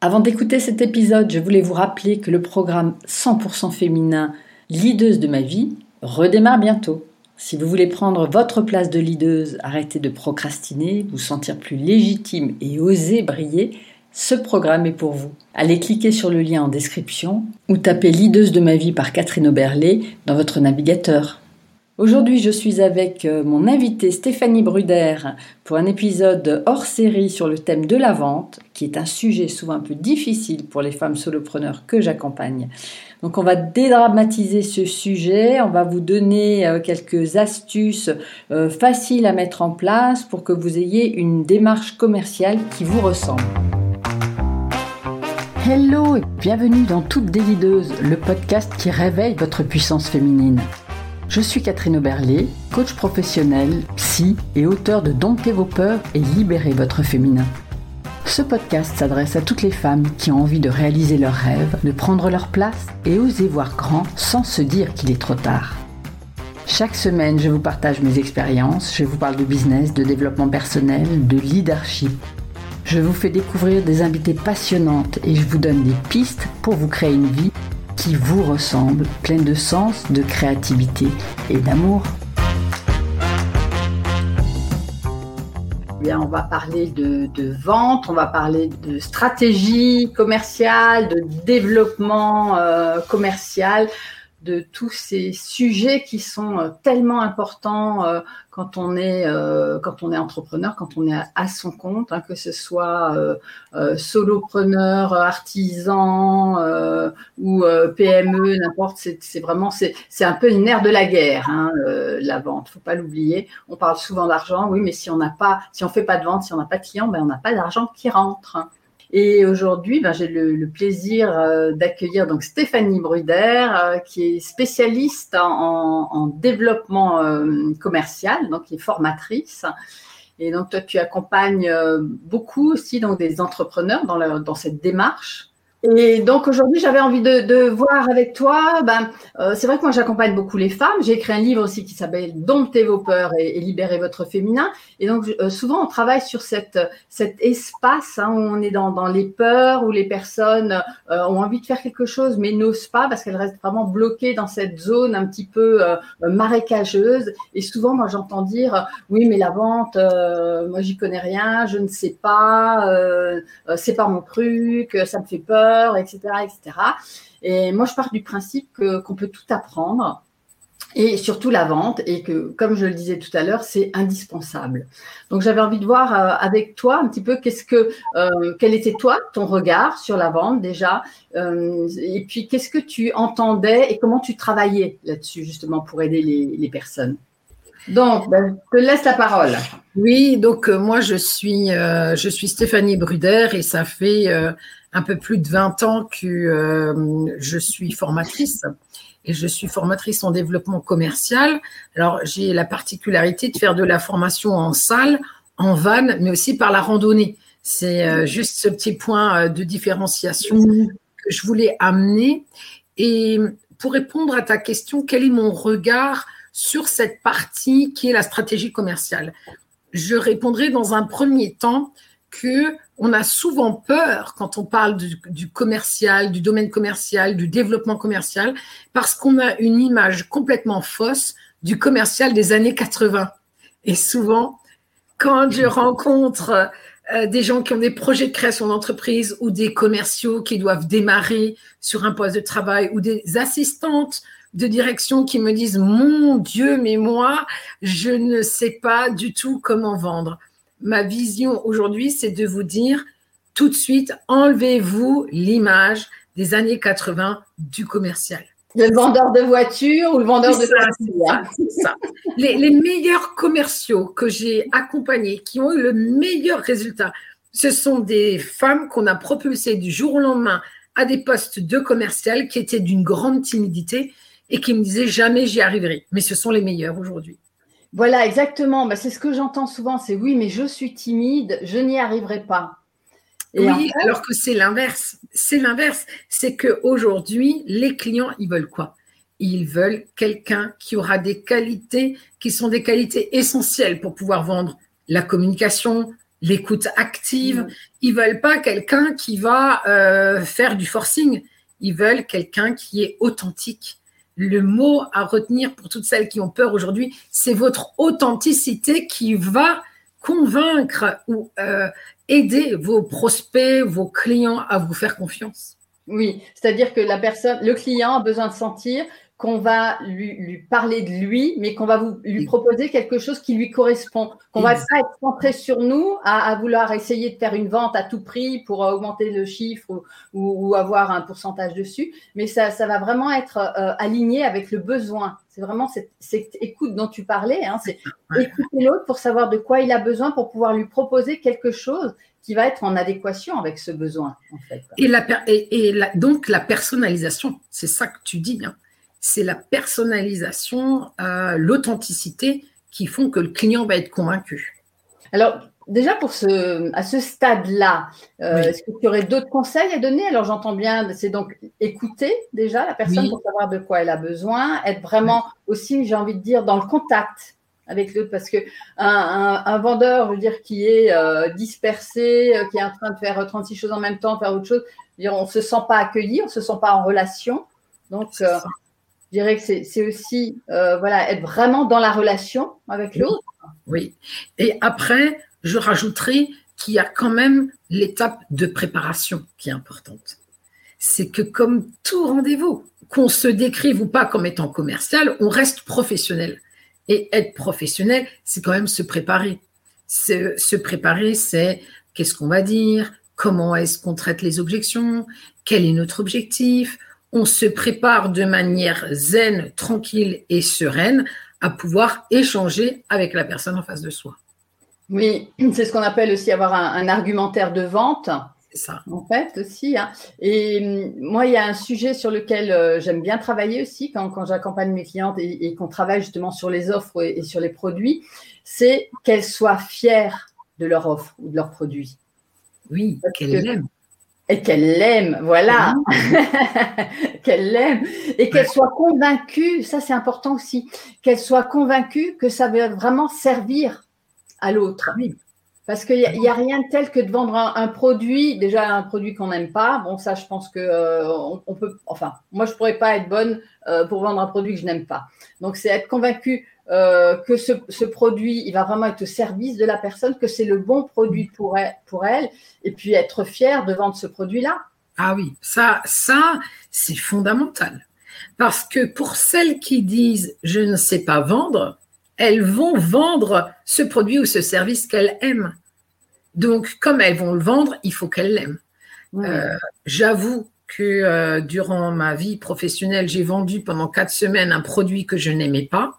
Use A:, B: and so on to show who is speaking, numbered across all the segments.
A: Avant d'écouter cet épisode, je voulais vous rappeler que le programme 100% féminin Leaduse de ma vie redémarre bientôt. Si vous voulez prendre votre place de leaduse, arrêter de procrastiner, vous sentir plus légitime et oser briller, ce programme est pour vous. Allez cliquer sur le lien en description ou tapez Leaduse de ma vie par Catherine Oberlé dans votre navigateur. Aujourd'hui, je suis avec euh, mon invitée Stéphanie Bruder pour un épisode hors série sur le thème de la vente, qui est un sujet souvent un peu difficile pour les femmes solopreneurs que j'accompagne. Donc, on va dédramatiser ce sujet, on va vous donner euh, quelques astuces euh, faciles à mettre en place pour que vous ayez une démarche commerciale qui vous ressemble. Hello et bienvenue dans Toute Délideuse, le podcast qui réveille votre puissance féminine. Je suis Catherine Oberlé, coach professionnel, psy et auteur de Domptez vos peurs et libérez votre féminin. Ce podcast s'adresse à toutes les femmes qui ont envie de réaliser leurs rêves, de prendre leur place et oser voir grand sans se dire qu'il est trop tard. Chaque semaine, je vous partage mes expériences, je vous parle de business, de développement personnel, de leadership. Je vous fais découvrir des invités passionnantes et je vous donne des pistes pour vous créer une vie qui vous ressemble, pleine de sens, de créativité et d'amour. Bien, on va parler de, vente, on va parler de stratégie commerciale, de développement euh, commercial de tous ces sujets qui sont euh, tellement importants euh, quand on est euh, quand on est entrepreneur, quand on est à, son compte, hein, que ce soit solopreneur, artisan ou PME, n'importe. C'est vraiment c'est un peu une ère de la guerre, hein, la vente. Faut pas l'oublier. On parle souvent d'argent, oui, mais si on n'a pas, si on fait pas de vente, si on n'a pas de clients, ben on n'a pas d'argent qui rentre. Et aujourd'hui, ben, j'ai le, plaisir euh, d'accueillir donc Stéphanie Bruder, euh, qui est spécialiste en, développement euh, commercial, donc qui est formatrice. Et donc toi, tu accompagnes beaucoup aussi donc des entrepreneurs dans, dans cette démarche. Et donc aujourd'hui, j'avais envie de, voir avec toi. Ben, euh, c'est vrai que moi, j'accompagne beaucoup les femmes. J'ai écrit un livre aussi qui s'appelle Domptez vos peurs et, et libérez votre féminin. Et donc euh, souvent, on travaille sur cet espace hein, où on est dans, les peurs, où les personnes euh, ont envie de faire quelque chose mais n'osent pas parce qu'elles restent vraiment bloquées dans cette zone un petit peu marécageuse. Et souvent, moi, j'entends dire oui, mais la vente, moi, j'y connais rien, je ne sais pas, c'est pas mon truc, ça me fait peur etc., etc. Et moi, je pars du principe qu'on peut tout apprendre et surtout la vente, et que, comme je le disais tout à l'heure, c'est indispensable. Donc, j'avais envie de voir euh, avec toi un petit peu qu'est-ce que, euh, quel était toi ton regard sur la vente déjà, euh, et puis qu'est-ce que tu entendais et comment tu travaillais là-dessus justement pour aider les, personnes. Donc, ben, je te laisse la parole.
B: Oui, donc moi je suis, je suis Stéphanie Bruder et ça fait un peu plus de 20 ans que euh, je suis formatrice et je suis formatrice en développement commercial. Alors, j'ai la particularité de faire de la formation en salle, en van, mais aussi par la randonnée. C'est euh, juste ce petit point euh, de différenciation mmh. que je voulais amener. Et pour répondre à ta question, quel est mon regard sur cette partie qui est la stratégie commerciale? Je répondrai dans un premier temps que on a souvent peur quand on parle du, commercial, du domaine commercial, du développement commercial, parce qu'on a une image complètement fausse du commercial des années 80. Et souvent, quand je rencontre euh, des gens qui ont des projets de création d'entreprise ou des commerciaux qui doivent démarrer sur un poste de travail ou des assistantes de direction qui me disent mon Dieu, mais moi, je ne sais pas du tout comment vendre ma vision aujourd'hui, c'est de vous dire tout de suite, enlevez-vous l'image des années 80 du commercial.
A: Le vendeur de voitures ou le vendeur de voitures.
B: C'est ça. Les, les, meilleurs commerciaux que j'ai accompagnés, qui ont eu le meilleur résultat, ce sont des femmes qu'on a propulsées du jour au lendemain à des postes de commercial qui étaient d'une grande timidité et qui me disaient jamais j'y arriverai. Mais ce sont les meilleurs aujourd'hui.
A: Voilà, exactement. Bah, c'est ce que j'entends souvent, c'est oui, mais je suis timide, je n'y arriverai pas.
B: oui, alors que c'est l'inverse. C'est l'inverse. C'est qu'aujourd'hui, les clients, ils veulent quoi? Ils veulent quelqu'un qui aura des qualités qui sont des qualités essentielles pour pouvoir vendre la communication, l'écoute active. Mm. Ils veulent pas quelqu'un qui va euh, faire du forcing. Ils veulent quelqu'un qui est authentique. Le mot à retenir pour toutes celles qui ont peur aujourd'hui, c'est votre authenticité qui va convaincre ou euh, aider vos prospects, vos clients à vous faire confiance.
A: Oui, c'est-à-dire que la personne, le client a besoin de sentir qu'on va lui, parler de lui, mais qu'on va vous, lui proposer quelque chose qui lui correspond. Qu'on va pas être centré sur nous à, vouloir essayer de faire une vente à tout prix pour euh, augmenter le chiffre ou, avoir un pourcentage dessus, mais ça, ça va vraiment être euh, aligné avec le besoin. C'est vraiment cette, écoute dont tu parlais, hein, c'est écouter l'autre pour savoir de quoi il a besoin pour pouvoir lui proposer quelque chose qui va être en adéquation avec ce besoin. En fait.
B: Et, la, et, donc la personnalisation, c'est ça que tu dis. Hein c'est la personnalisation, euh, l'authenticité qui font que le client va être convaincu.
A: Alors, déjà pour ce, à ce stade-là, euh, est-ce que tu aurais d'autres conseils à donner? Alors, j'entends bien, c'est donc écouter déjà la personne pour savoir de quoi elle a besoin, être vraiment aussi, j'ai envie de dire, dans le contact avec l'autre parce que un, vendeur, je veux dire, qui est euh, dispersé, qui est en train de faire 36 choses en même temps, faire autre chose, dire, on ne se sent pas accueilli, on ne se sent pas en relation. Donc, je dirais que c'est aussi euh, voilà, être vraiment dans la relation avec l'autre.
B: Oui. Et après, je rajouterai qu'il y a quand même l'étape de préparation qui est importante. C'est que comme tout rendez-vous, qu'on se décrive ou pas comme étant commercial, on reste professionnel. Et être professionnel, c'est quand même se préparer. Se, se préparer, c'est qu'est-ce qu'on va dire, comment est-ce qu'on traite les objections, quel est notre objectif, on se prépare de manière zen, tranquille et sereine à pouvoir échanger avec la personne en face de soi.
A: Oui, c'est ce qu'on appelle aussi avoir un, argumentaire de vente.
B: C'est ça.
A: En fait, aussi. Hein. Et hum, moi, il y a un sujet sur lequel euh, j'aime bien travailler aussi quand, j'accompagne mes clientes et, qu'on travaille justement sur les offres et, sur les produits, c'est qu'elles soient fières de leur offre ou de leur produit.
B: Oui, qu'elles l'aiment
A: et qu'elle l'aime, voilà, qu'elle l'aime, et qu'elle soit convaincue, ça c'est important aussi, qu'elle soit convaincue que ça va vraiment servir à l'autre. Parce qu'il n'y a, a, rien de tel que de vendre un, produit, déjà un produit qu'on n'aime pas. Bon, ça, je pense que euh, on, peut. Enfin, moi, je pourrais pas être bonne euh, pour vendre un produit que je n'aime pas. Donc, c'est être convaincu euh, que ce, produit, il va vraiment être au service de la personne, que c'est le bon produit pour elle, pour elle, et puis être fier de vendre ce produit-là.
B: Ah oui, ça, ça, c'est fondamental. Parce que pour celles qui disent je ne sais pas vendre, elles vont vendre ce produit ou ce service qu'elles aiment. Donc, comme elles vont le vendre, il faut qu'elles l'aiment. Euh, j'avoue que euh, durant ma vie professionnelle, j'ai vendu pendant quatre semaines un produit que je n'aimais pas.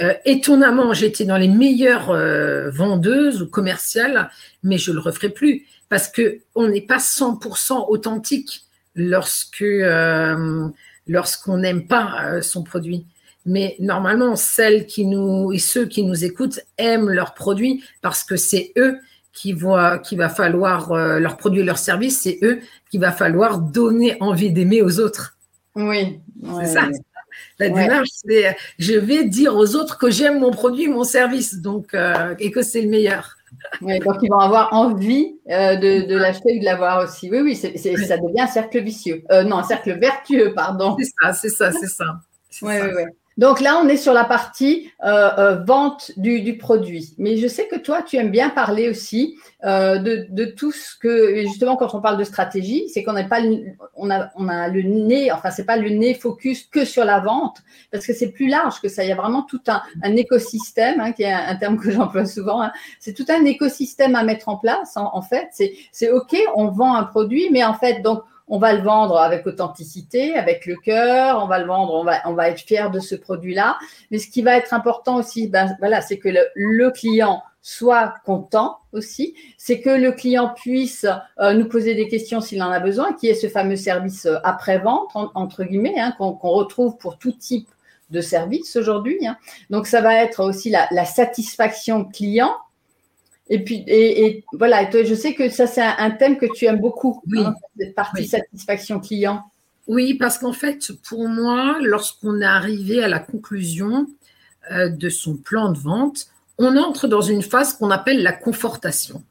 B: Euh, étonnamment, j'étais dans les meilleures euh, vendeuses ou commerciales, mais je le referai plus parce que on n'est pas 100% authentique lorsque euh, lorsqu'on n'aime pas son produit. Mais normalement, celles qui nous et ceux qui nous écoutent aiment leurs produits parce que c'est eux qui voient qu'il va falloir leurs produits et leurs services, c'est eux qu'il va falloir donner envie d'aimer aux autres.
A: Oui,
B: c'est ça. La démarche, c'est je vais dire aux autres que j'aime mon produit, mon service, donc euh, et que c'est le meilleur.
A: donc ils vont avoir envie euh, de, l'acheter ou de l'avoir aussi. Oui, oui, c'est, ça devient un cercle vicieux. Euh, non, un cercle vertueux, pardon.
B: C'est ça, c'est ça, c'est ça.
A: Oui, oui, oui. Donc là, on est sur la partie euh, euh, vente du, produit. Mais je sais que toi, tu aimes bien parler aussi euh, de, tout ce que, justement, quand on parle de stratégie, c'est qu'on n'a pas, on a, on a le nez, enfin, c'est pas le nez focus que sur la vente, parce que c'est plus large que ça. Il y a vraiment tout un, écosystème, hein, qui est un, terme que j'emploie souvent. Hein. C'est tout un écosystème à mettre en place. En, en fait, c'est ok, on vend un produit, mais en fait, donc on va le vendre avec authenticité, avec le cœur, on va le vendre, on va, on va être fier de ce produit-là. Mais ce qui va être important aussi, ben, voilà, c'est que le, client soit content aussi, c'est que le client puisse euh, nous poser des questions s'il en a besoin, qui est ce fameux service euh, après-vente, entre guillemets, hein, qu'on retrouve pour tout type de service aujourd'hui. Hein. Donc, ça va être aussi la, la satisfaction client, et puis, et, voilà, je sais que ça, c'est un, thème que tu aimes beaucoup, oui. Hein, cette partie satisfaction client.
B: Oui, parce qu'en fait, pour moi, lorsqu'on est arrivé à la conclusion euh, de son plan de vente, on entre dans une phase qu'on appelle la confortation.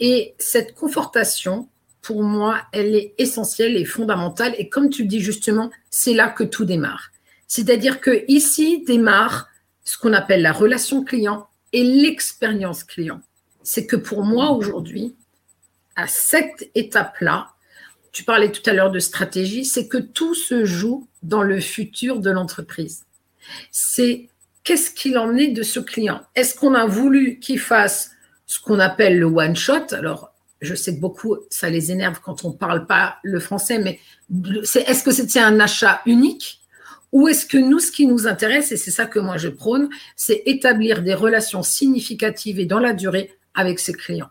B: Et cette confortation, pour moi, elle est essentielle et fondamentale. Et comme tu dis justement, c'est là que tout démarre. C'est-à-dire que ici démarre ce qu'on appelle la relation client et l'expérience client. C'est que pour moi aujourd'hui, à cette étape-là, tu parlais tout à l'heure de stratégie, c'est que tout se joue dans le futur de l'entreprise. C'est qu'est-ce qu'il en est de ce client? Est-ce qu'on a voulu qu'il fasse ce qu'on appelle le one shot? Alors, je sais que beaucoup, ça les énerve quand on ne parle pas le français, mais est-ce que c'était un achat unique? Ou est-ce que nous, ce qui nous intéresse, et c'est ça que moi je prône, c'est établir des relations significatives et dans la durée avec ces clients.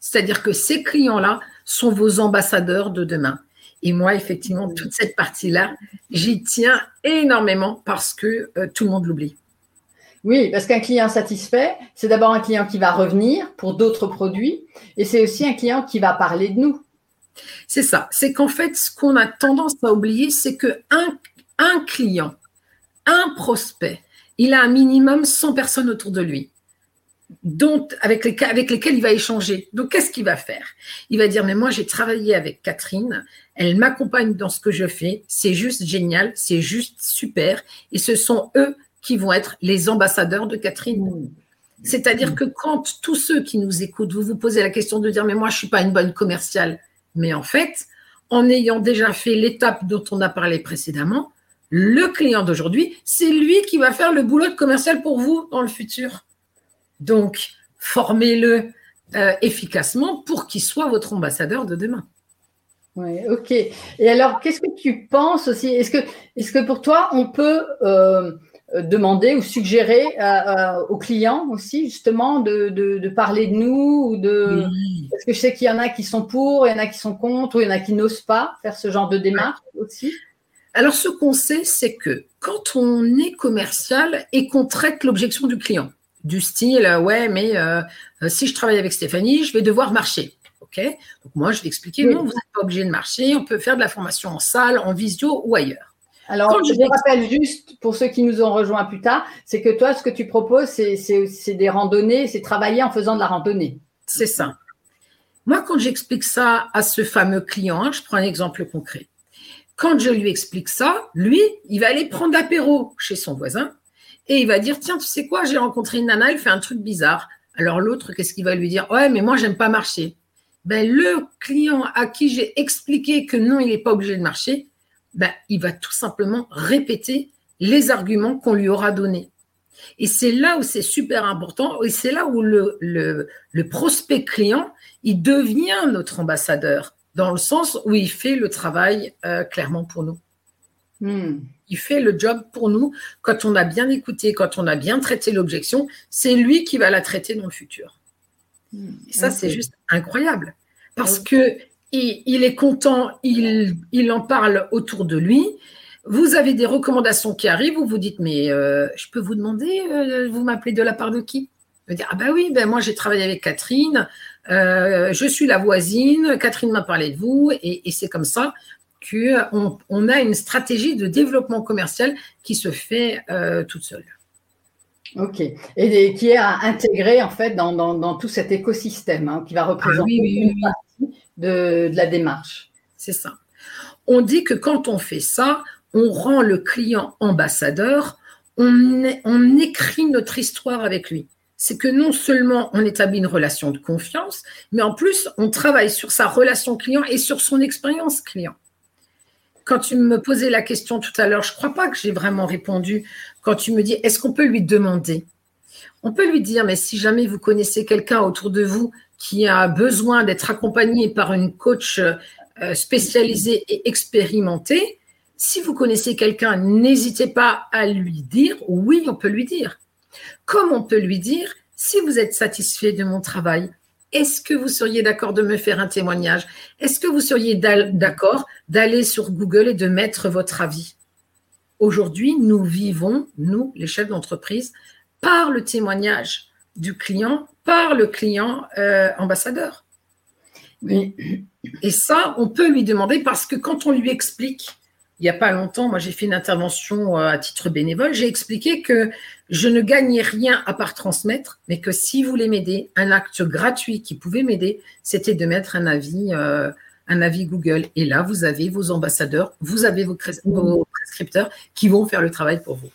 B: C'est-à-dire que ces clients-là sont vos ambassadeurs de demain. Et moi, effectivement, toute cette partie-là, j'y tiens énormément parce que euh, tout le monde l'oublie.
A: Oui, parce qu'un client satisfait, c'est d'abord un client qui va revenir pour d'autres produits et c'est aussi un client qui va parler de nous.
B: C'est ça. C'est qu'en fait, ce qu'on a tendance à oublier, c'est que un client, un prospect, il a un minimum 100 personnes autour de lui dont, avec, les, avec lesquels il va échanger. Donc, qu'est-ce qu'il va faire? Il va dire, mais moi, j'ai travaillé avec Catherine, elle m'accompagne dans ce que je fais, c'est juste génial, c'est juste super, et ce sont eux qui vont être les ambassadeurs de Catherine. Mmh. C'est-à-dire mmh. que quand tous ceux qui nous écoutent, vous vous posez la question de dire, mais moi, je ne suis pas une bonne commerciale, mais en fait, en ayant déjà fait l'étape dont on a parlé précédemment, le client d'aujourd'hui, c'est lui qui va faire le boulot de commercial pour vous dans le futur. Donc, formez-le euh, efficacement pour qu'il soit votre ambassadeur de demain.
A: Oui, ok. Et alors, qu'est-ce que tu penses aussi? Est-ce que, est que pour toi, on peut euh, demander ou suggérer aux clients aussi, justement, de, parler de nous ou de... Parce que je sais qu'il y en a qui sont pour, il y en a qui sont contre, ou il y en a qui n'osent pas faire ce genre de démarche aussi
B: alors, ce qu'on sait, c'est que quand on est commercial et qu'on traite l'objection du client, du style, euh, ouais, mais euh, euh, si je travaille avec Stéphanie, je vais devoir marcher. OK? Donc, moi, je vais expliquer, non, vous n'êtes pas obligé de marcher. On peut faire de la formation en salle, en visio ou ailleurs.
A: Alors, je, rappelle juste pour ceux qui nous ont rejoints plus tard, c'est que toi, ce que tu proposes, c'est des randonnées, c'est travailler en faisant de la randonnée.
B: C'est ça. Moi, quand j'explique ça à ce fameux client, hein, je prends un exemple concret. Quand je lui explique ça, lui, il va aller prendre l'apéro chez son voisin et il va dire Tiens, tu sais quoi, j'ai rencontré une nana, elle fait un truc bizarre. Alors l'autre, qu'est-ce qu'il va lui dire? Ouais, mais moi, j'aime pas marcher. Ben, le client à qui j'ai expliqué que non, il n'est pas obligé de marcher, ben, il va tout simplement répéter les arguments qu'on lui aura donnés. Et c'est là où c'est super important, et c'est là où le, prospect client, il devient notre ambassadeur dans le sens où il fait le travail euh, clairement pour nous. Hmm. Il fait le job pour nous. Quand on a bien écouté, quand on a bien traité l'objection, c'est lui qui va la traiter dans le futur. Hmm. Et ça, c'est juste incroyable. Parce que il, est content, il, il, en parle autour de lui. Vous avez des recommandations qui arrivent, vous vous dites, mais euh, je peux vous demander, euh, vous m'appelez de la part de qui? Me dire, ah ben oui, ben moi j'ai travaillé avec Catherine, euh, je suis la voisine, Catherine m'a parlé de vous, et, c'est comme ça qu'on on a une stratégie de développement commercial qui se fait euh, toute seule.
A: Ok, et, qui est à intégrer en fait dans, tout cet écosystème hein, qui va représenter ah une partie de, la démarche.
B: C'est ça. On dit que quand on fait ça, on rend le client ambassadeur, on écrit notre histoire avec lui c'est que non seulement on établit une relation de confiance, mais en plus, on travaille sur sa relation client et sur son expérience client. Quand tu me posais la question tout à l'heure, je ne crois pas que j'ai vraiment répondu. Quand tu me dis, est-ce qu'on peut lui demander? On peut lui dire, mais si jamais vous connaissez quelqu'un autour de vous qui a besoin d'être accompagné par une coach euh, spécialisée et expérimentée, si vous connaissez quelqu'un, n'hésitez pas à lui dire, oui, on peut lui dire. Comme on peut lui dire, si vous êtes satisfait de mon travail, est-ce que vous seriez d'accord de me faire un témoignage? Est-ce que vous seriez d'accord d'aller sur Google et de mettre votre avis? Aujourd'hui, nous vivons, nous, les chefs d'entreprise, par le témoignage du client, par le client euh, ambassadeur. Et ça, on peut lui demander parce que quand on lui explique, il n'y a pas longtemps, moi j'ai fait une intervention euh, à titre bénévole, j'ai expliqué que je ne gagnais rien à part transmettre, mais que si vous voulez m'aider, un acte gratuit qui pouvait m'aider, c'était de mettre un avis, euh, un avis Google. Et là, vous avez vos ambassadeurs, vous avez vos prescripteurs qui vont faire le travail pour vous.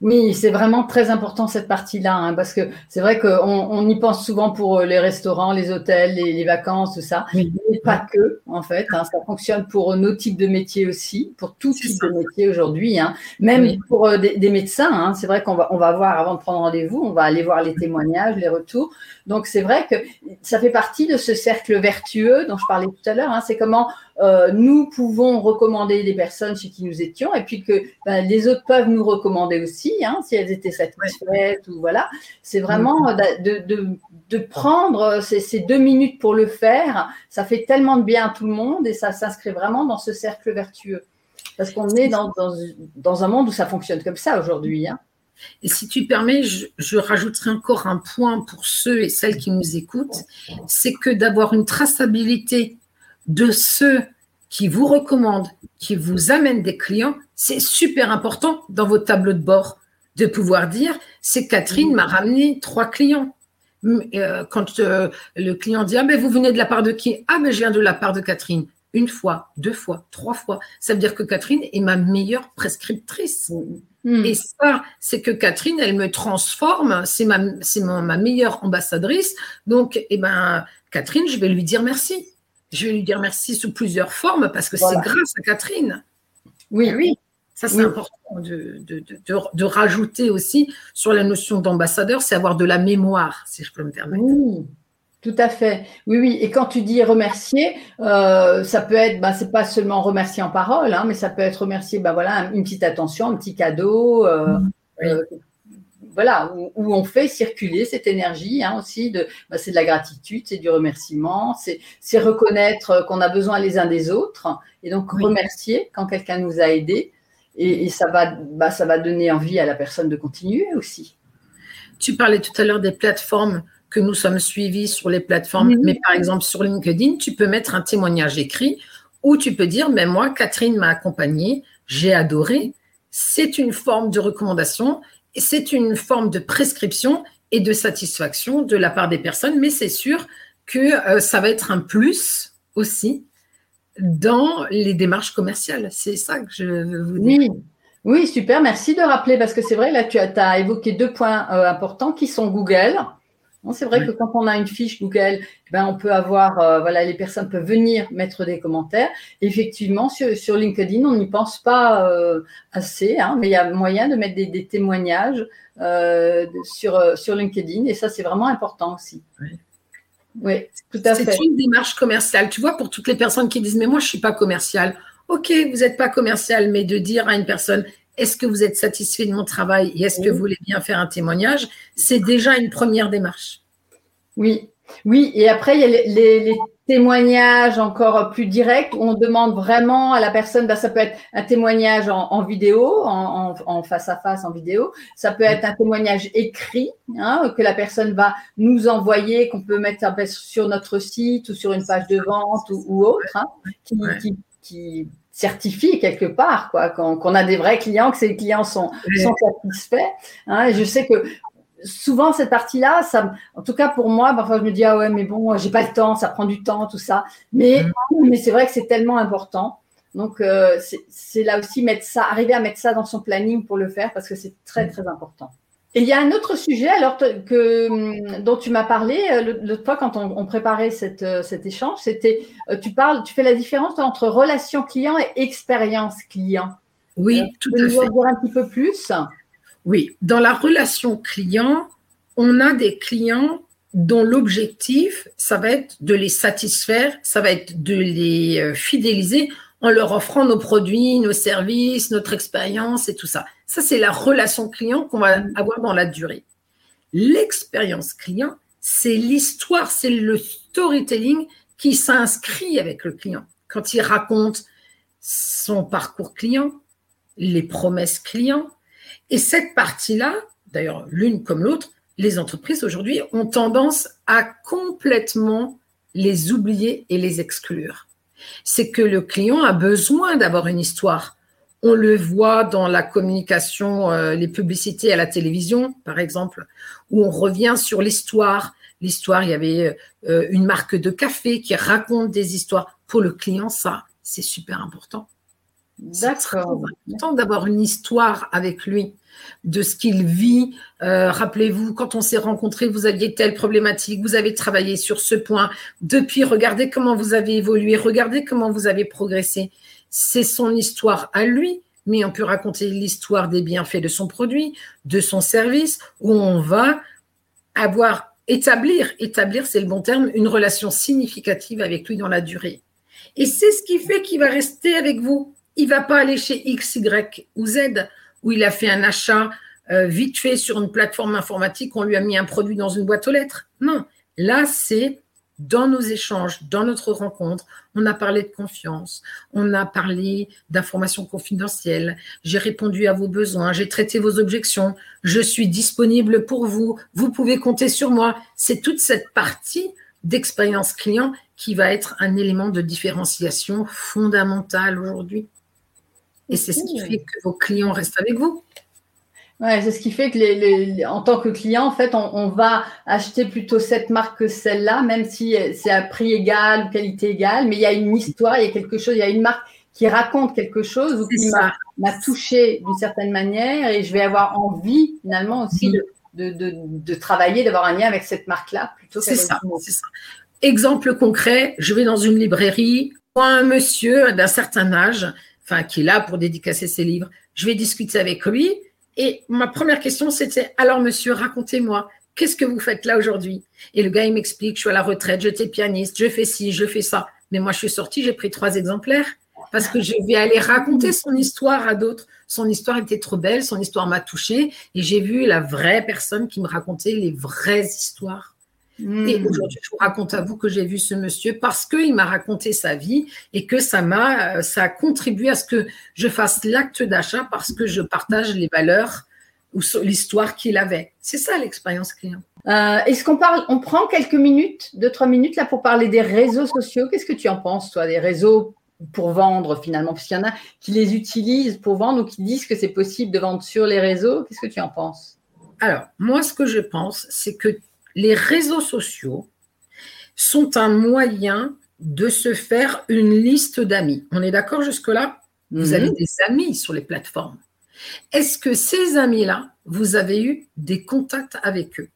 A: Oui, c'est vraiment très important cette partie-là, hein, parce que c'est vrai qu'on on y pense souvent pour euh, les restaurants, les hôtels, les, vacances, tout ça, mais pas que, en fait. Hein, ça fonctionne pour nos types de métiers aussi, pour tout type de métier aujourd'hui, hein, même pour euh, des, médecins. c'est vrai qu'on va, on va voir avant de prendre rendez-vous, on va aller voir les témoignages, les retours. Donc c'est vrai que ça fait partie de ce cercle vertueux dont je parlais tout à l'heure. c'est comment euh, nous pouvons recommander des personnes chez qui nous étions et puis que ben, les autres peuvent nous recommander aussi hein, si elles étaient satisfaites ou voilà. C'est vraiment de, de, de, prendre ces, ces, deux minutes pour le faire. Ça fait tellement de bien à tout le monde et ça s'inscrit vraiment dans ce cercle vertueux. Parce qu'on est dans, dans, dans, un monde où ça fonctionne comme ça aujourd'hui. Hein.
B: Et si tu permets, je, je, rajouterai encore un point pour ceux et celles qui nous écoutent, c'est que d'avoir une traçabilité de ceux qui vous recommandent, qui vous amènent des clients, c'est super important dans votre tableau de bord de pouvoir dire, c'est Catherine m'a ramené trois clients. Euh, quand euh, le client dit, ah ben vous venez de la part de qui? Ah ben je viens de la part de Catherine. Une fois, deux fois, trois fois. Ça veut dire que Catherine est ma meilleure prescriptrice. Mm. Et ça, c'est que Catherine, elle me transforme, c'est ma, c'est ma meilleure ambassadrice. Donc, eh ben, Catherine, je vais lui dire merci. Je vais lui dire merci sous plusieurs formes parce que c'est grâce à Catherine.
A: Oui, oui.
B: Ça, c'est important de, de, de, rajouter aussi sur la notion d'ambassadeur, c'est avoir de la mémoire, si je peux me permettre.
A: Oui, tout à fait. Oui, oui. Et quand tu dis remercier, euh, ça peut être, bah, c'est pas seulement remercier en parole, hein, mais ça peut être remercier, bah, voilà, une petite attention, un petit cadeau. Euh, euh, voilà, où, on fait circuler cette énergie hein, aussi. De, bah, c'est de la gratitude, c'est du remerciement, c'est reconnaître qu'on a besoin les uns des autres et donc remercier quand quelqu'un nous a aidés. Et, ça, va, bah, ça va donner envie à la personne de continuer aussi.
B: Tu parlais tout à l'heure des plateformes que nous sommes suivis sur les plateformes, mais par exemple sur LinkedIn, tu peux mettre un témoignage écrit où tu peux dire, mais moi, Catherine m'a accompagné, j'ai adoré. C'est une forme de recommandation c'est une forme de prescription et de satisfaction de la part des personnes, mais c'est sûr que euh, ça va être un plus aussi dans les démarches commerciales. C'est ça que je veux vous dire.
A: Oui. super. Merci de rappeler parce que c'est vrai, là, tu as, évoqué deux points euh, importants qui sont Google c'est vrai que quand on a une fiche Google, ben on peut avoir, euh, voilà, les personnes peuvent venir mettre des commentaires. Effectivement, sur, LinkedIn, on n'y pense pas euh, assez, hein, mais il y a moyen de mettre des, témoignages euh, sur, sur LinkedIn et ça, c'est vraiment important aussi.
B: Oui, tout à fait. C'est une démarche commerciale. Tu vois, pour toutes les personnes qui disent, mais moi, je ne suis pas commercial. Ok, vous n'êtes pas commercial, mais de dire à une personne, est-ce que vous êtes satisfait de mon travail et est-ce que vous voulez bien faire un témoignage C'est déjà une première démarche.
A: Oui, oui. Et après, il y a les, témoignages encore plus directs où on demande vraiment à la personne, ben, ça peut être un témoignage en, vidéo, en, face à face en vidéo. Ça peut être un témoignage écrit hein, que la personne va nous envoyer, qu'on peut mettre sur notre site ou sur une page de vente ou, autre, hein, qui certifie quelque part, quoi, qu'on a des vrais clients, que ces clients sont, sont satisfaits. Hein, je sais que souvent cette partie-là, ça, en tout cas pour moi, parfois je me dis ah ouais mais bon, j'ai pas le temps, ça prend du temps, tout ça. Mais mm. mais c'est vrai que c'est tellement important. Donc euh, c'est là aussi mettre ça, arriver à mettre ça dans son planning pour le faire parce que c'est très très important. Et il y a un autre sujet alors que, hum, dont tu m'as parlé euh, l'autre fois quand on, préparait cette, euh, cet échange, c'était euh, tu parles, tu fais la différence entre relation client et expérience client.
B: Oui, tout à fait.
A: Tu dire un petit peu plus?
B: Oui, dans la relation client, on a des clients dont l'objectif, ça va être de les satisfaire, ça va être de les fidéliser en leur offrant nos produits, nos services, notre expérience et tout ça. Ça, c'est la relation client qu'on va avoir dans la durée. L'expérience client, c'est l'histoire, c'est le storytelling qui s'inscrit avec le client. Quand il raconte son parcours client, les promesses clients. Et cette partie-là, d'ailleurs l'une comme l'autre, les entreprises aujourd'hui ont tendance à complètement les oublier et les exclure c'est que le client a besoin d'avoir une histoire On le voit dans la communication, euh, les publicités à la télévision, par exemple, où on revient sur l'histoire. L'histoire, il y avait euh, une marque de café qui raconte des histoires. Pour le client, ça, c'est super important. D'accord. C'est important d'avoir une histoire avec lui de ce qu'il vit. Euh, rappelez-vous, quand on s'est rencontrés, vous aviez telle problématique, vous avez travaillé sur ce point. Depuis, regardez comment vous avez évolué, regardez comment vous avez progressé. C'est son histoire à lui, mais on peut raconter l'histoire des bienfaits de son produit, de son service, où on va avoir établir, établir, c'est le bon terme, une relation significative avec lui dans la durée. Et c'est ce qui fait qu'il va rester avec vous. Il va pas aller chez X, Y ou Z où il a fait un achat euh, vite fait sur une plateforme informatique, on lui a mis un produit dans une boîte aux lettres. Non, là, c'est dans nos échanges, dans notre rencontre, on a parlé de confiance, on a parlé d'informations confidentielles, j'ai répondu à vos besoins, j'ai traité vos objections, je suis disponible pour vous, vous pouvez compter sur moi. C'est toute cette partie d'expérience client qui va être un élément de différenciation fondamental aujourd'hui. Et c'est ce qui fait que vos clients restent avec vous.
A: Ouais, c'est ce qui fait que les, en tant que client, en fait, on, va acheter plutôt cette marque que celle-là, même si c'est à prix égal ou qualité égale, mais il y a une histoire, il y a quelque chose, il y a une marque qui raconte quelque chose ou qui m'a touché d'une certaine manière et je vais avoir envie finalement aussi de, de, de, travailler, d'avoir un lien avec cette marque-là plutôt
B: C'est ça, ça. Exemple concret, je vais dans une librairie, un monsieur d'un certain âge qui est là pour dédicacer ses livres. Je vais discuter avec lui. Et ma première question, c'était Alors, monsieur, racontez-moi, qu'est-ce que vous faites là aujourd'hui? Et le gars, il m'explique Je suis à la retraite, j'étais pianiste, je fais ci, je fais ça. Mais moi, je suis sortie, j'ai pris trois exemplaires parce que je vais aller raconter son histoire à d'autres. Son histoire était trop belle, son histoire m'a touchée et j'ai vu la vraie personne qui me racontait les vraies histoires. Et hmm. aujourd'hui, je vous raconte à vous que j'ai vu ce monsieur parce qu'il m'a raconté sa vie et que ça m'a, euh, ça a contribué à ce que je fasse l'acte d'achat parce que je partage les valeurs ou l'histoire qu'il avait. C'est ça l'expérience client.
A: Euh, est-ce qu'on parle, on prend quelques minutes, deux trois minutes là pour parler des réseaux sociaux? Qu'est-ce que tu en penses, toi, des réseaux pour vendre finalement, parce qu'il y en a qui les utilisent pour vendre ou qui disent que c'est possible de vendre sur les réseaux. Qu'est-ce que tu en penses?
B: Alors, moi, ce que je pense, c'est que les réseaux sociaux sont un moyen de se faire une liste d'amis. On est d'accord jusque-là? Vous mhm. avez des amis sur les plateformes. Est-ce que ces amis-là, vous avez eu des contacts avec eux?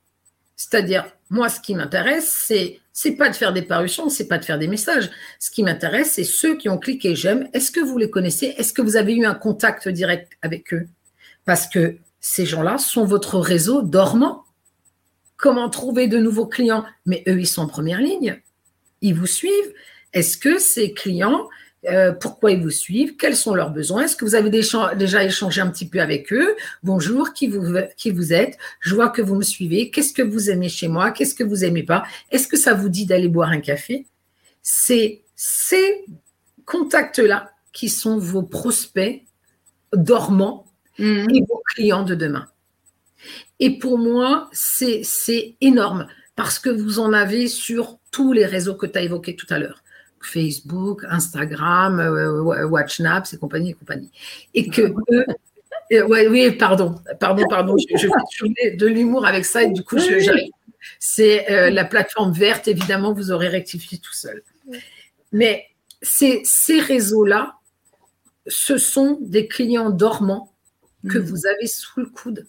B: C'est-à-dire, moi, ce qui m'intéresse, c'est c'est pas de faire des parutions, c'est pas de faire des messages. Ce qui m'intéresse, c'est ceux qui ont cliqué j'aime. Est-ce que vous les connaissez? Est-ce que vous avez eu un contact direct avec eux? Parce que ces gens-là sont votre réseau dormant comment trouver de nouveaux clients, mais eux, ils sont en première ligne. Ils vous suivent. Est-ce que ces clients, euh, pourquoi ils vous suivent? Quels sont leurs besoins? Est-ce que vous avez déjà échangé un petit peu avec eux? Bonjour, qui vous, qui vous êtes? Je vois que vous me suivez. Qu'est-ce que vous aimez chez moi? Qu'est-ce que vous n'aimez pas? Est-ce que ça vous dit d'aller boire un café? C'est ces contacts-là qui sont vos prospects dormants mmh. et vos clients de demain. Et pour moi, c'est énorme parce que vous en avez sur tous les réseaux que tu as évoqués tout à l'heure. Facebook, Instagram, euh, WatchNaps et compagnie et compagnie. Et que eux, euh, oui, pardon, pardon, pardon, je, fais de l'humour avec ça et du coup, j'arrive. C'est euh, la plateforme verte, évidemment, vous aurez rectifié tout seul. Mais ces réseaux-là, ce sont des clients dormants que mm. vous avez sous le coude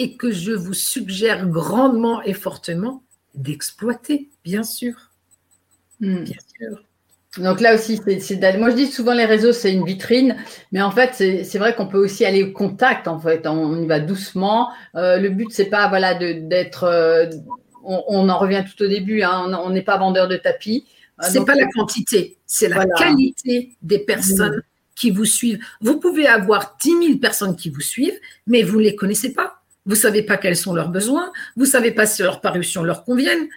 B: et que je vous suggère grandement et fortement d'exploiter, bien sûr.
A: Hmm. Bien sûr. Donc là aussi, c'est, moi je dis souvent les réseaux c'est une vitrine, mais en fait c'est, vrai qu'on peut aussi aller au contact. En fait, on, y va doucement. Euh, le but c'est pas voilà d'être, euh, on, en revient tout au début. Hein, on n'est pas vendeur de tapis.
B: Euh, c'est pas la quantité, c'est la qualité des personnes hmm. qui vous suivent. Vous pouvez avoir 10 000 personnes qui vous suivent, mais vous ne les connaissez pas. Vous savez pas quels sont leurs besoins, vous savez pas si leurs parutions leur conviennent.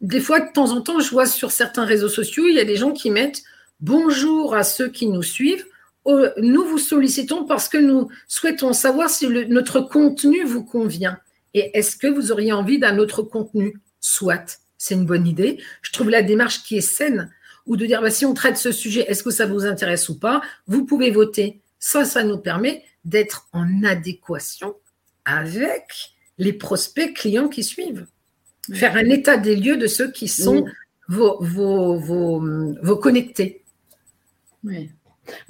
B: Des fois, de temps en temps, je vois sur certains réseaux sociaux, il y a des gens qui mettent bonjour à ceux qui nous suivent. Nous vous sollicitons parce que nous souhaitons savoir si notre contenu vous convient. Et est-ce que vous auriez envie d'un autre contenu? Soit, c'est une bonne idée. Je trouve la démarche qui est saine ou de dire bah, si on traite ce sujet, est-ce que ça vous intéresse ou pas? Vous pouvez voter. Ça, ça nous permet d'être en adéquation avec les prospects clients qui suivent. Faire un état des lieux de ceux qui sont vos, vos, vos, connectés.
A: Oui.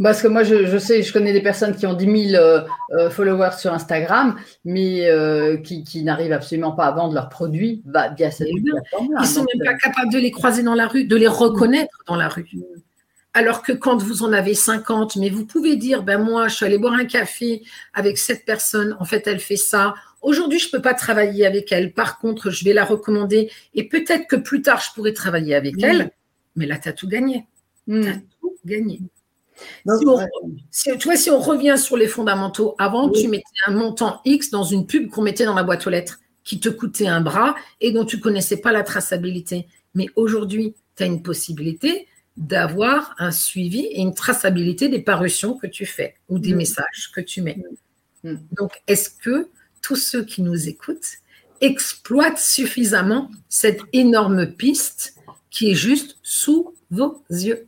A: Parce que moi, je, sais, je connais des personnes qui ont 10 000 euh, euh, followers sur Instagram, mais euh, qui, n'arrivent absolument pas à vendre leurs produits via cette
B: plateforme Ils ne sont même pas capables de les croiser dans la rue, de les reconnaître dans la rue. Alors que quand vous en avez 50, mais vous pouvez dire, ben moi, je suis allée boire un café avec cette personne, en fait, elle fait ça. Aujourd'hui, je ne peux pas travailler avec elle. Par contre, je vais la recommander et peut-être que plus tard, je pourrai travailler avec elle. Mais là, tu as tout gagné. Tu as tout gagné. si, on, tu vois, si on revient sur les fondamentaux, avant, tu mettais un montant X dans une pub qu'on mettait dans la boîte aux lettres qui te coûtait un bras et dont tu connaissais pas la traçabilité. Mais aujourd'hui, tu as une possibilité d'avoir un suivi et une traçabilité des parutions que tu fais ou des mm. messages que tu mets. Mm. Mm. Donc, est-ce que tous ceux qui nous écoutent exploitent suffisamment cette énorme piste qui est juste sous vos yeux?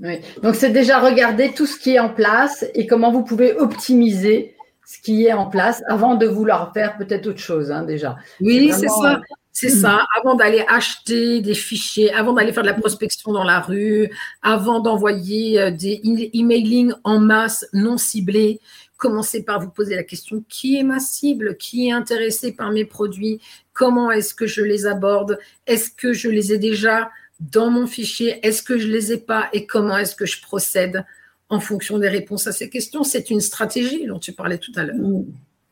A: Oui. Donc, c'est déjà regarder tout ce qui est en place et comment vous pouvez optimiser ce qui est en place avant de vouloir faire peut-être autre chose, hein, déjà.
B: Oui, c'est ça. C'est ça, avant d'aller acheter des fichiers, avant d'aller faire de la prospection dans la rue, avant d'envoyer euh, des emailing en masse non ciblés, commencez par vous poser la question qui est ma cible, qui est intéressé par mes produits, comment est-ce que je les aborde, est-ce que je les ai déjà dans mon fichier, est-ce que je les ai pas? Et comment est-ce que je procède en fonction des réponses à ces questions? C'est une stratégie dont tu parlais tout à l'heure.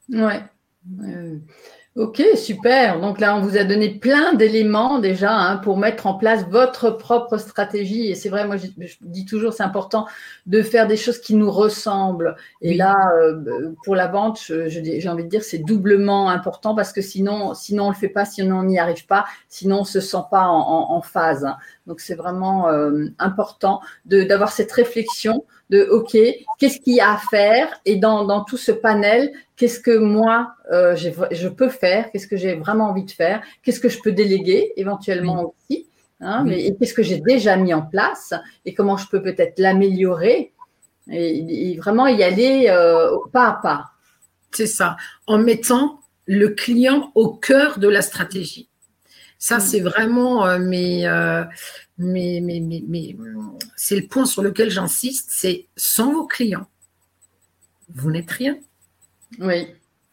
A: Ouais. Ok, super. Donc là, on vous a donné plein d'éléments déjà hein, pour mettre en place votre propre stratégie. Et c'est vrai, moi, je, dis toujours, c'est important de faire des choses qui nous ressemblent. Et là, euh, pour la vente, j'ai envie de dire, c'est doublement important parce que sinon, sinon on le fait pas, sinon on n'y arrive pas, sinon on se sent pas en, phase. Donc c'est vraiment euh, important d'avoir cette réflexion de OK, qu'est-ce qu'il y a à faire? Et dans, dans tout ce panel, qu'est-ce que moi euh, je peux faire? Qu'est-ce que j'ai vraiment envie de faire? Qu'est-ce que je peux déléguer éventuellement aussi hein, Mais qu'est-ce que j'ai déjà mis en place? Et comment je peux peut-être l'améliorer? Et, vraiment y aller euh, pas à pas.
B: C'est ça, en mettant le client au cœur de la stratégie. Ça, mm. c'est vraiment euh, mes, mais, mais, mais, mais c'est le point sur lequel j'insiste, c'est sans vos clients, vous n'êtes rien.
A: Oui.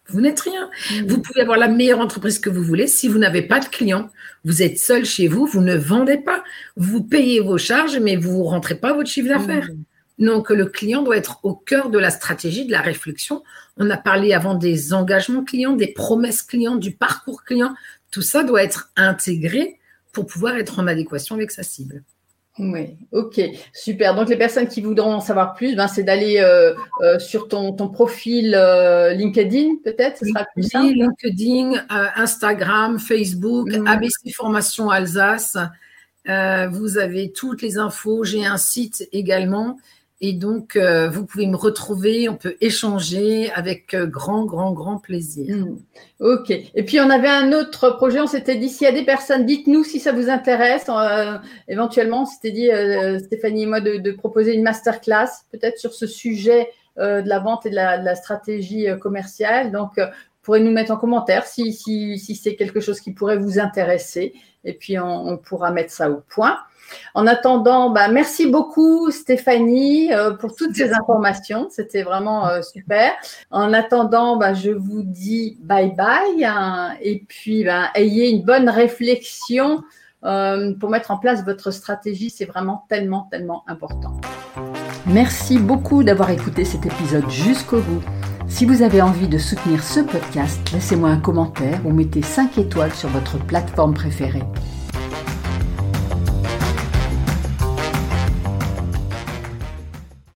B: Vous n'êtes rien. Vous pouvez avoir la meilleure entreprise que vous voulez. Si vous n'avez pas de clients, vous êtes seul chez vous, vous ne vendez pas. Vous payez vos charges, mais vous ne rentrez pas votre chiffre d'affaires. Donc, le client doit être au cœur de la stratégie, de la réflexion. On a parlé avant des engagements clients, des promesses clients, du parcours client. Tout ça doit être intégré pour pouvoir être en adéquation avec sa cible.
A: Oui, ok, super. Donc les personnes qui voudront en savoir plus, ben, c'est d'aller euh, euh, sur ton, ton profil euh, LinkedIn, peut-être, ce sera plus
B: simple. LinkedIn, Instagram, Facebook, ABC Formation Alsace. vous avez toutes les infos. J'ai un site également et donc, euh, vous pouvez me retrouver, on peut échanger avec euh, grand, grand, grand plaisir. Hmm.
A: Ok. Et puis, on avait un autre projet, on s'était dit, s'il y a des personnes, dites-nous si ça vous intéresse. Euh, éventuellement, on s'était dit, Stéphanie et moi, de, proposer une masterclass, peut-être sur ce sujet de la vente et de la, stratégie commerciale. Donc, vous pourrez nous mettre en commentaire si, c'est quelque chose qui pourrait vous intéresser. Et puis, on pourra mettre ça au point. En attendant, bah, merci beaucoup Stéphanie euh, pour toutes ces informations. C'était vraiment euh, super. En attendant, bah, je vous dis bye bye hein, et puis bah, ayez une bonne réflexion euh, pour mettre en place votre stratégie. C'est vraiment tellement, tellement important. Merci beaucoup d'avoir écouté cet épisode jusqu'au bout. Si vous avez envie de soutenir ce podcast, laissez-moi un commentaire ou mettez 5 étoiles sur votre plateforme préférée.